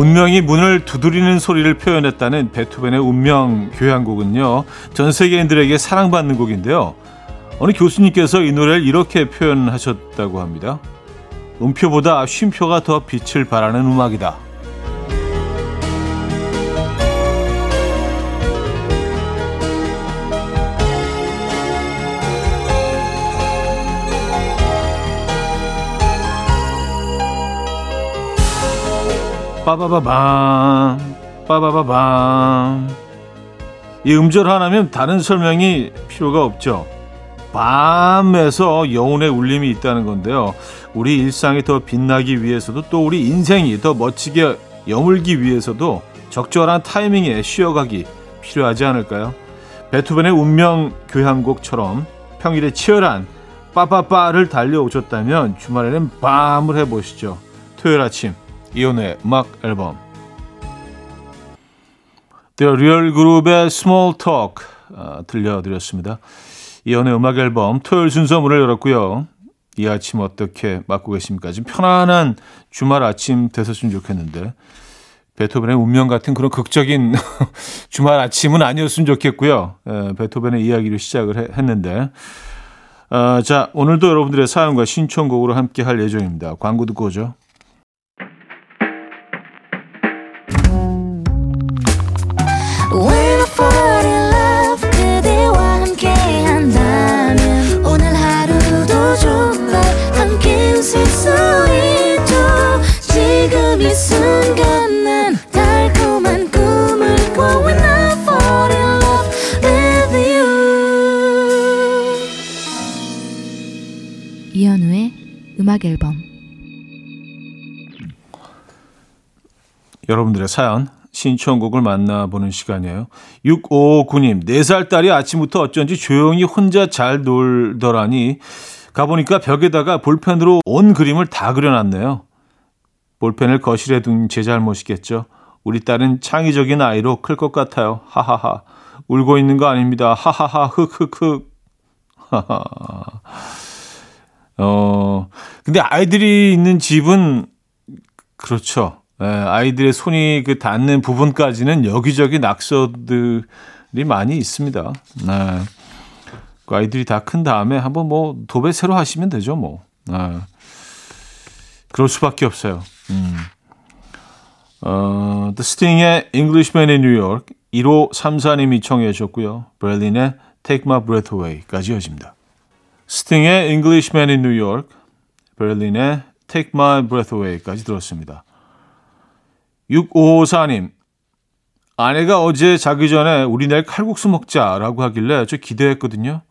운명이 문을 두드리는 소리를 표현했다는 베토벤의 운명 교향곡은요. 전 세계인들에게 사랑받는 곡인데요. 어느 교수님께서 이 노래를 이렇게 표현하셨다고 합니다. 음표보다 쉼표가 더 빛을 발하는 음악이다. 빠바바밤 빠바바밤 이 음절 하나면 다른 설명이 필요가 없죠. 밤에서 영혼의 울림이 있다는 건데요. 우리 일상이 더 빛나기 위해서도 또 우리 인생이 더 멋지게 여물기 위해서도 적절한 타이밍에 쉬어가기 필요하지 않을까요? 베토벤의 운명 교향곡처럼 평일에 치열한 빠빠빠를 달려오셨다면 주말에는 밤을 해보시죠. 토요일 아침 이혼의 음악 앨범 The Real Group의 Small Talk 아, 들려드렸습니다. 이혼의 음악 앨범 토요일 순서 문을 열었고요. 이 아침 어떻게 맞고 계십니까? 지금 편안한 주말 아침 되셨으면 좋겠는데 베토벤의 운명 같은 그런 극적인 주말 아침은 아니었으면 좋겠고요. 에, 베토벤의 이야기를 시작을 해, 했는데 어, 자 오늘도 여러분들의 사연과 신청곡으로 함께 할 예정입니다. 광고 듣고 오죠. 여러분들의 사연 신청곡을 만나보는 시간이에요. 6559님, 4살 딸이 아침부터 어쩐지 조용히 혼자 잘 놀더라니 가보니까 벽에다가 볼펜으로 온 그림을 다 그려놨네요. 볼펜을 거실에 둔 제 잘못이겠죠. 우리 딸은 창의적인 아이로 클 것 같아요. 하하하. 울고 있는 거 아닙니다. 하하하. 흑흑흑. 하하. 어, 근데 아이들이 있는 집은 그렇죠. 예, 아이들의 손이 그 닿는 부분까지는 여기저기 낙서들이 많이 있습니다. 네. 그 아이들이 다 큰 다음에 한번 뭐 도배 새로 하시면 되죠, 뭐. 네. 그럴 수밖에 없어요. 음. 어, The Sting의 Englishman in New York 1호 3사님이 청해 주셨고요. 베를린의 Take My Breath Away까지 이어집니다. 스팅의 Englishman in New York, 베를린의 Take My Breath Away까지 들었습니다. 6554님, 아내가 어제 자기 전에 우리 내일 칼국수 먹자라고 하길래 저 기대했거든요.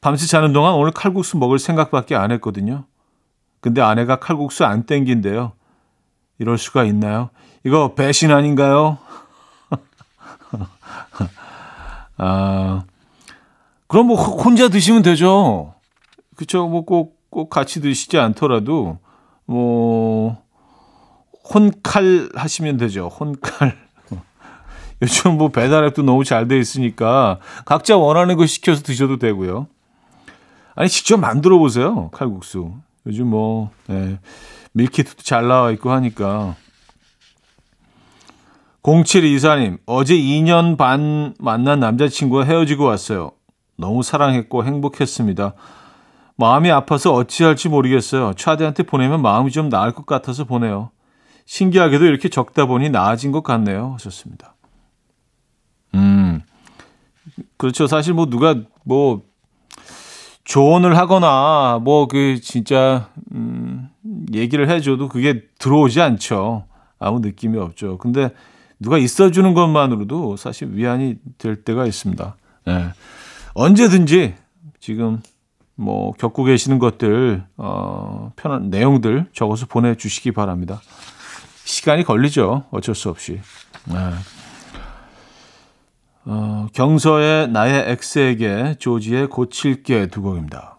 밤새 자는 동안 오늘 칼국수 먹을 생각밖에 안 했거든요. 근데 아내가 칼국수 안 땡긴대요. 이럴 수가 있나요? 이거 배신 아닌가요? 아, 그럼 뭐 혼자 드시면 되죠. 그쵸. 뭐 꼭, 꼭 같이 드시지 않더라도, 뭐, 혼칼 하시면 되죠. 혼칼. 요즘 뭐 배달앱도 너무 잘 돼 있으니까 각자 원하는 거 시켜서 드셔도 되고요. 아니, 직접 만들어 보세요. 칼국수. 요즘 뭐, 네, 밀키트도 잘 나와 있고 하니까. 0724님, 어제 2년 반 만난 남자친구와 헤어지고 왔어요. 너무 사랑했고 행복했습니다. 마음이 아파서 어찌할지 모르겠어요. 차대한테 보내면 마음이 좀 나을 것 같아서 보내요. 신기하게도 이렇게 적다 보니 나아진 것 같네요. 하셨습니다. 음, 그렇죠. 사실 뭐 누가 뭐 조언을 하거나 뭐 그 진짜 음, 얘기를 해줘도 그게 들어오지 않죠. 아무 느낌이 없죠. 근데 누가 있어주는 것만으로도 사실 위안이 될 때가 있습니다. 네. 언제든지 지금 뭐 겪고 계시는 것들 어, 편한 내용들 적어서 보내주시기 바랍니다. 시간이 걸리죠. 어쩔 수 없이. 네. 어, 경서의 나의 엑스에게 조지의 고칠게 두 곡입니다.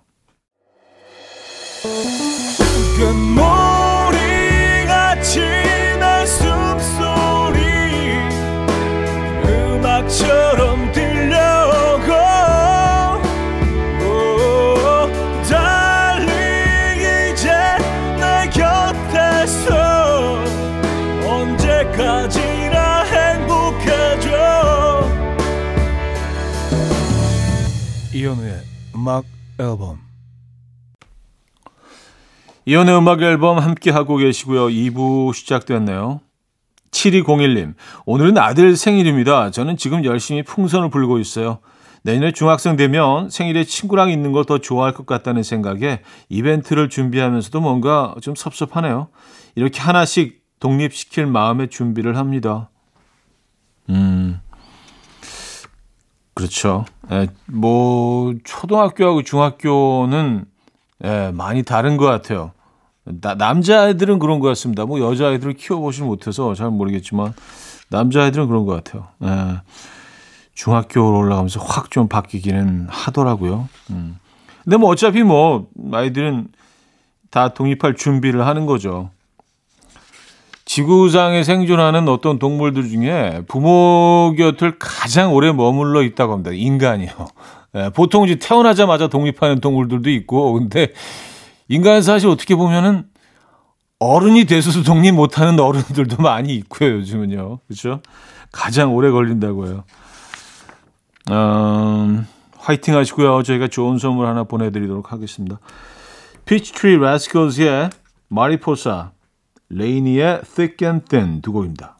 이현우의 음악 앨범 이현우의 음악 앨범 함께 하고 계시고요. 2부 시작됐네요. 7201님, 오늘은 아들 생일입니다. 저는 지금 열심히 풍선을 불고 있어요. 내년에 중학생 되면 생일에 친구랑 있는 걸 더 좋아할 것 같다는 생각에 이벤트를 준비하면서도 뭔가 좀 섭섭하네요. 이렇게 하나씩 독립시킬 마음의 준비를 합니다. 음, 그렇죠. 예, 뭐, 초등학교하고 중학교는 예, 많이 다른 것 같아요. 나, 남자아이들은 그런 것 같습니다. 뭐 여자아이들을 키워보지 못해서 잘 모르겠지만 남자아이들은 그런 것 같아요. 예. 중학교로 올라가면서 확 좀 바뀌기는 하더라고요. 음. 근데 뭐 어차피 뭐 아이들은 다 독립할 준비를 하는 거죠. 지구상에 생존하는 어떤 동물들 중에 부모 곁을 가장 오래 머물러 있다고 합니다. 인간이요. 예, 보통 이제 태어나자마자 독립하는 동물들도 있고, 근데 인간은 사실 어떻게 보면은 어른이 돼서도 독립 못하는 어른들도 많이 있고요, 요즘은요. 그렇죠? 가장 오래 걸린다고 해요. 음, 화이팅 하시고요. 저희가 좋은 선물 하나 보내드리도록 하겠습니다. Peach Tree Rascals의 Mariposa, LANY의 Thick and Thin 두 곡입니다.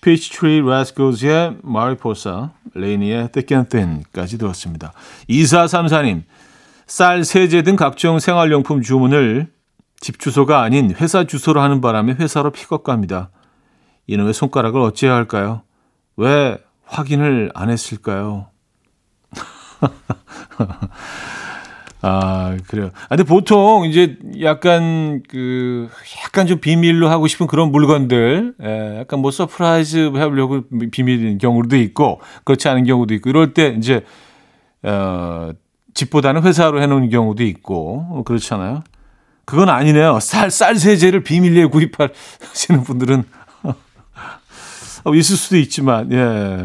Peach Tree Rascals의 Mariposa, LANY의 Thick and Thin까지 들었습니다. 2434님, 쌀, 세제 등 각종 생활용품 주문을 집 주소가 아닌 회사 주소로 하는 바람에 회사로 픽업 갑니다. 이놈의 손가락을 어찌해야 할까요? 왜 확인을 안 했을까요? 아, 그래요. 아, 근데 보통 이제 약간 그, 약간 좀 비밀로 하고 싶은 그런 물건들, 예, 약간 뭐 surprise 하려고 비밀인 경우도 있고, 그렇지 않은 경우도 있고, 이럴 때 이제, 어, 집보다는 회사로 해놓은 경우도 있고, 그렇잖아요. 그건 아니네요. 쌀, 쌀 세제를 비밀리에 구입하시는 분들은 어, 있을 수도 있지만, 예.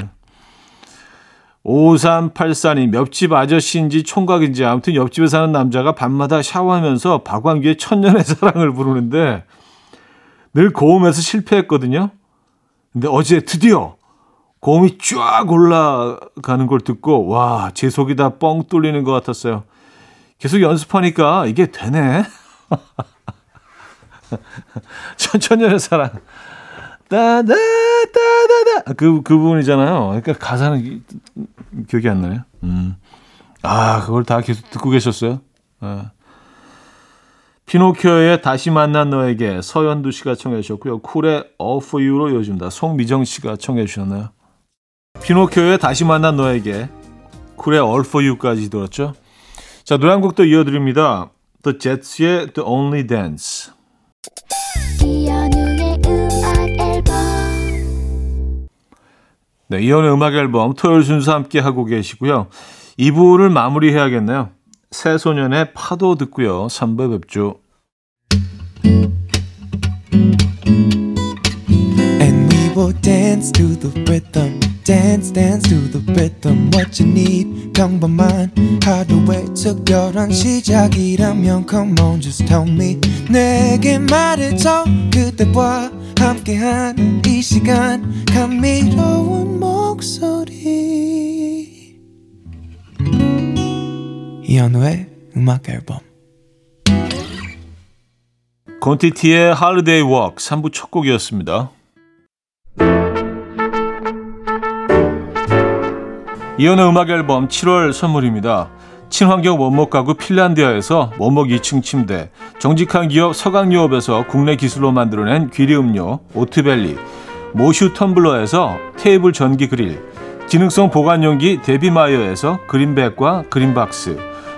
5384님, 옆집 아저씨인지 총각인지 아무튼 옆집에 사는 남자가 밤마다 샤워하면서 박완규의 천년의 사랑을 부르는데 늘 고음에서 실패했거든요. 근데 어제 드디어 고음이 쫙 올라가는 걸 듣고 와, 제 속이 다 뻥 뚫리는 것 같았어요. 계속 연습하니까 이게 되네. 천년의 사랑. 따다 따다다 그, 그 부분이잖아요. 그러니까 가사는 기억이 안 나요. 음. 아, 그걸 다 계속 듣고 계셨어요? 아. 피노키오의 다시 만난 너에게 서현두 씨가 청해 주셨고요. 쿨의 All For You로 이어집니다. 송미정 씨가 청해 주셨나요? 피노키오의 다시 만난 너에게 쿨의 All For You까지 들었죠. 자, 노래 한 곡도 이어드립니다. The Jets의 The Only Dance. 네, 이연의 음악 앨범 토요일 순서 함께 하고 계시고요. 2부를 마무리해야겠네요. 새소년의 파도 듣고요. 3부 뵙죠. And we will dance to the rhythm. dance dance to the rhythm what you need 평범한 하루의 특별한 시작이라면 come on just tell me 내게 말해줘 그대와 함께한 이 시간 감미로운 목소리 이현우의 음악 앨범 콘티티의 Holiday Walk 3부 첫 곡이었습니다. 이현의 음악 앨범 7월 선물입니다. 친환경 원목 가구 핀란디아에서 원목 2층 침대, 정직한 기업 서강유업에서 국내 기술로 만들어낸 귀리 음료 오트벨리, 모슈 텀블러에서 테이블 전기 그릴, 기능성 보관용기 데비마이어에서 그린백과 그린박스,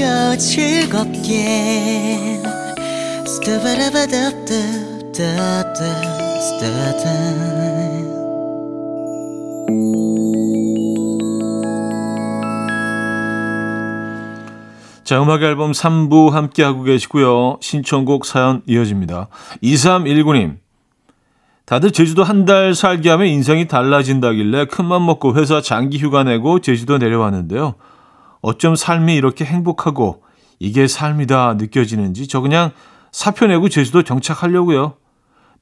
들어봐요 즐겁게 자, 음악 앨범 3부 함께하고 계시고요. 신청곡 사연 이어집니다. 2319님. 다들 제주도 한 달 살기 하면 인생이 달라진다길래 큰맘 먹고 회사 장기 휴가 내고 제주도 내려왔는데요. 어쩜 삶이 이렇게 행복하고 이게 삶이다 느껴지는지 저 그냥 사표 내고 제주도 정착하려고요.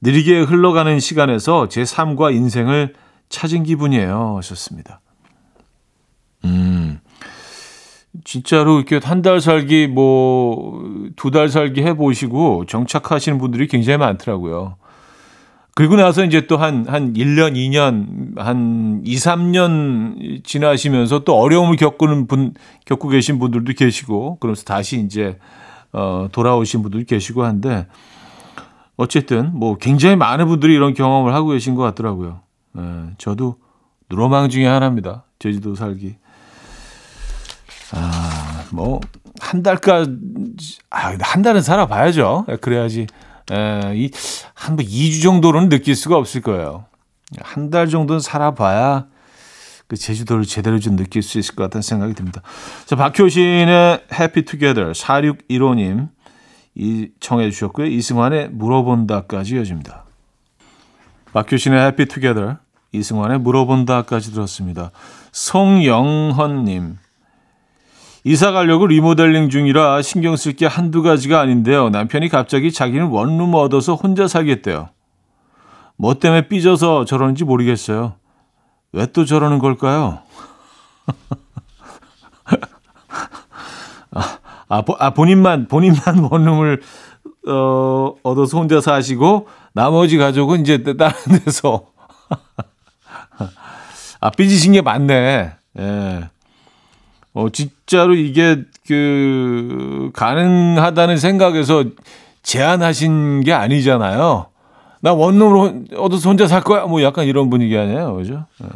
느리게 흘러가는 시간에서 제 삶과 인생을 찾은 기분이에요. 하셨습니다. 음, 진짜로 이렇게 한 달 살기, 뭐, 두 달 살기 해 보시고 정착하시는 분들이 굉장히 많더라고요. 그리고 나서 이제 또 한, 한 1년, 2년, 한 2, 3년 지나시면서 또 어려움을 겪는 분, 겪고 계신 분들도 계시고, 그러면서 다시 이제, 어, 돌아오신 분들도 계시고 한데, 어쨌든, 뭐, 굉장히 많은 분들이 이런 경험을 하고 계신 것 같더라고요. 예, 저도 로망 중에 하나입니다. 제주도 살기. 아, 뭐, 한 달까지, 아, 한 달은 살아봐야죠. 그래야지. 에, 이, 한, 뭐, 2주 정도로는 느낄 수가 없을 거예요. 한 달 정도는 살아봐야 그 제주도를 제대로 좀 느낄 수 있을 것 같다는 생각이 듭니다. 자, 박효신의 Happy Together 4615님 이 청해 주셨고요. 이승환의 물어본다까지 이어집니다. 박효신의 Happy Together 이승환의 물어본다까지 들었습니다. 송영헌님 이사 가려고 리모델링 중이라 신경 쓸 게 한두 가지가 아닌데요. 남편이 갑자기 자기는 원룸 얻어서 혼자 살겠대요. 뭐 때문에 삐져서 저러는지 모르겠어요. 왜 또 저러는 걸까요? 아, 아, 아, 본인만, 본인만 원룸을, 어, 얻어서 혼자 사시고, 나머지 가족은 이제 다른 데서. 아, 삐지신 게 맞네. 예. 어, 진짜로 이게 그 가능하다는 생각에서 제안하신 게 아니잖아요. 나 원룸으로 얻어서 혼자 살 거야. 뭐 약간 이런 분위기 아니에요. 그죠? 어.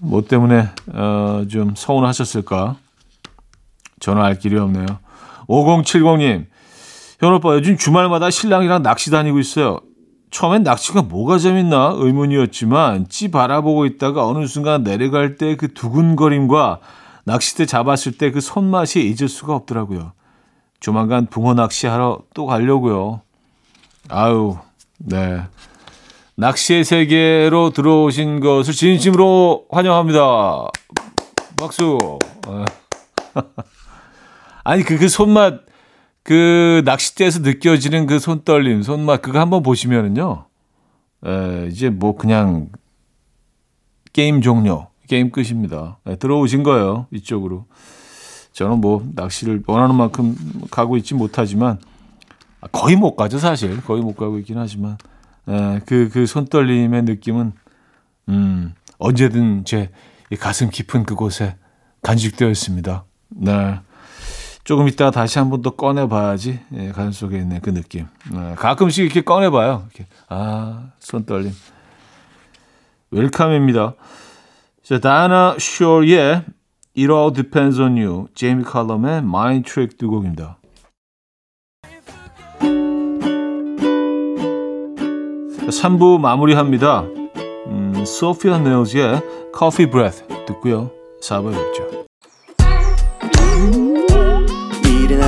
뭐 때문에 어, 좀 서운하셨을까? 전화 할 길이 없네요. 5070님, 현 오빠 요즘 주말마다 신랑이랑 낚시 다니고 있어요. 처음엔 낚시가 뭐가 재밌나 의문이었지만 찌 바라보고 있다가 어느 순간 내려갈 때 그 두근거림과 낚싯대 잡았을 때 그 손맛이 잊을 수가 없더라고요. 조만간 붕어 낚시하러 또 가려고요. 아유, 네. 낚시의 세계로 들어오신 것을 진심으로 환영합니다. 박수. 아니, 그, 그 손맛, 그 낚싯대에서 느껴지는 그 손떨림, 손맛 그거 한번 보시면은요. 에, 이제 뭐 그냥 게임 종료, 게임 끝입니다. 에, 들어오신 거예요 이쪽으로. 저는 뭐 낚시를 원하는 만큼 가고 있지 못하지만 거의 못 가죠 사실 거의 못 가고 있긴 하지만 그그 그 손떨림의 느낌은 음 언제든 제 가슴 깊은 그곳에 간직되어 있습니다. 네. 조금 이따 다시 한 번 더 꺼내봐야지. 예, 가슴 속에 있는 그 느낌. 예, 가끔씩 이렇게 꺼내봐요. 이렇게. 아, 손 떨림. 웰컴입니다. 자, 다나 쇼의 It All Depends on You, 제이미 칼럼의 Mind Trick 두 곡입니다. 3부 마무리합니다. 음, 소피아 네일즈의 Coffee Breath 듣고요. 4부에 뵙죠.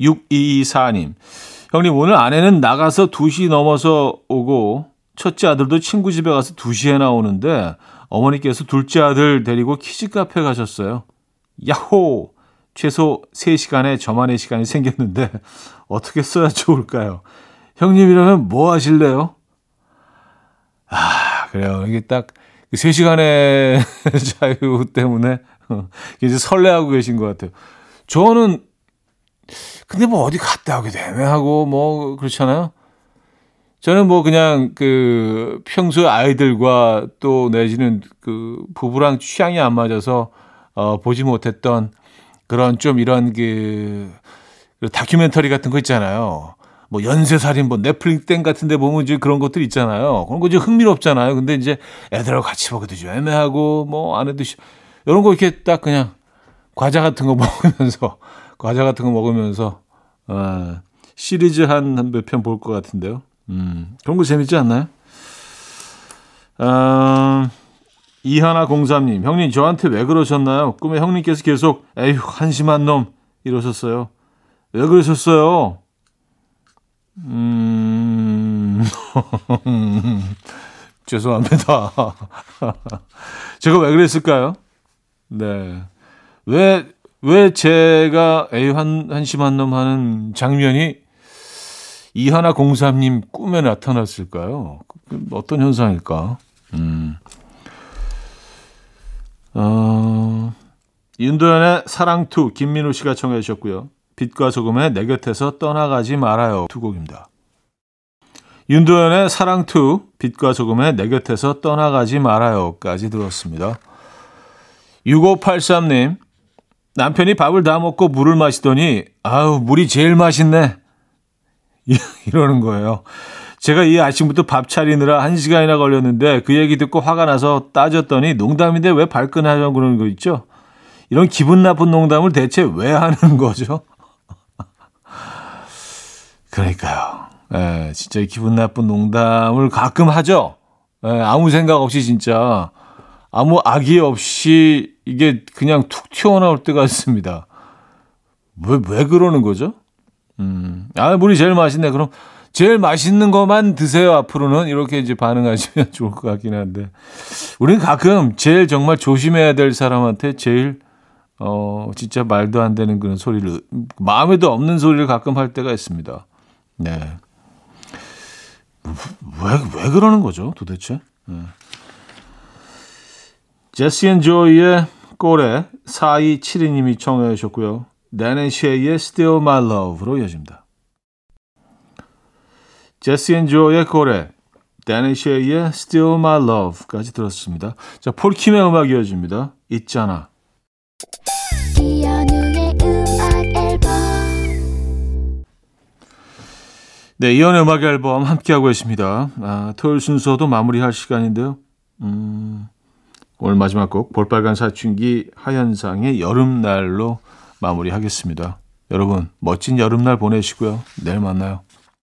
6224님. 형님, 오늘 아내는 나가서 2시 넘어서 오고, 첫째 아들도 친구 집에 가서 2시에 나오는데, 어머니께서 둘째 아들 데리고 키즈 카페 가셨어요. 야호! 최소 3시간의 저만의 시간이 생겼는데, 어떻게 써야 좋을까요? 형님이라면 뭐 하실래요? 아, 그래요. 이게 딱, 3시간의 자유 때문에, 이제 설레하고 계신 것 같아요. 저는 근데 뭐 어디 갔다 오기도 애매하고 뭐 그렇잖아요. 저는 뭐 그냥 그 평소에 아이들과 또 내지는 그 부부랑 취향이 안 맞아서 어 보지 못했던 그런 좀 이런 그, 그 다큐멘터리 같은 거 있잖아요. 뭐 연쇄살인 뭐 넷플릭스 땡 같은 데 보면 이제 그런 것들 있잖아요. 그런 거 이제 흥미롭잖아요. 근데 이제 애들하고 같이 보기도 좀 애매하고 뭐 안에도 이런 거 이렇게 딱 그냥 과자 같은 거 먹으면서 과자 같은 거 먹으면서 어, 시리즈 한 몇 편 볼 것 같은데요. 음, 그런 거 재밌지 않나요? 어, 이하나 공삼님, 형님 저한테 왜 그러셨나요? 꿈에 형님께서 계속 에휴 한심한 놈 이러셨어요. 왜 그러셨어요? 음, 죄송합니다. 제가 왜 그랬을까요? 네. 왜, 왜 제가 에이, 한, 한심한 놈 하는 장면이 이하나 공삼님 꿈에 나타났을까요? 그, 어떤 현상일까? 음. 어, 윤도현의 사랑투 김민우 씨가 청해 주셨고요. 빛과 소금의 내 곁에서 떠나가지 말아요. 두 곡입니다. 윤도현의 사랑투 빛과 소금의 내 곁에서 떠나가지 말아요까지 들었습니다. 6583님 남편이 밥을 다 먹고 물을 마시더니 아우 물이 제일 맛있네 이러는 거예요. 제가 이 아침부터 밥 차리느라 한 시간이나 걸렸는데 그 얘기 듣고 화가 나서 따졌더니 농담인데 왜 발끈하려고 그러는 거 있죠? 이런 기분 나쁜 농담을 대체 왜 하는 거죠? 그러니까요. 예, 진짜 기분 나쁜 농담을 가끔 하죠. 예, 아무 생각 없이 진짜 아무 악의 없이 이게 그냥 툭 튀어나올 때가 있습니다. 왜, 왜 그러는 거죠? 음, 아, 물이 제일 맛있네. 그럼 제일 맛있는 것만 드세요. 앞으로는 이렇게 이제 반응하시면 좋을 것 같긴 한데. 우리는 가끔 제일 정말 조심해야 될 사람한테 제일 어, 진짜 말도 안 되는 그런 소리를, 마음에도 없는 소리를 가끔 할 때가 있습니다. 네. 왜, 왜 그러는 거죠, 도대체? 네. 제시 앤 조이의 Corre 4272님이 청해 주셨고요. 네네쉐의 Still My Love로 이어집니다. 제시 앤 조이의 Corre 데네쉐의 Still My Love까지 들었습니다. 자, 폴킴의 음악 이어집니다. 있잖아. 네, 이현우의 음악 앨범 함께하고 계십니다. 아, 토요일 순서도 마무리할 시간인데요. 음, 오늘 마지막 곡 볼빨간 사춘기 하현상의 여름날로 마무리하겠습니다. 여러분 멋진 여름날 보내시고요. 내일 만나요.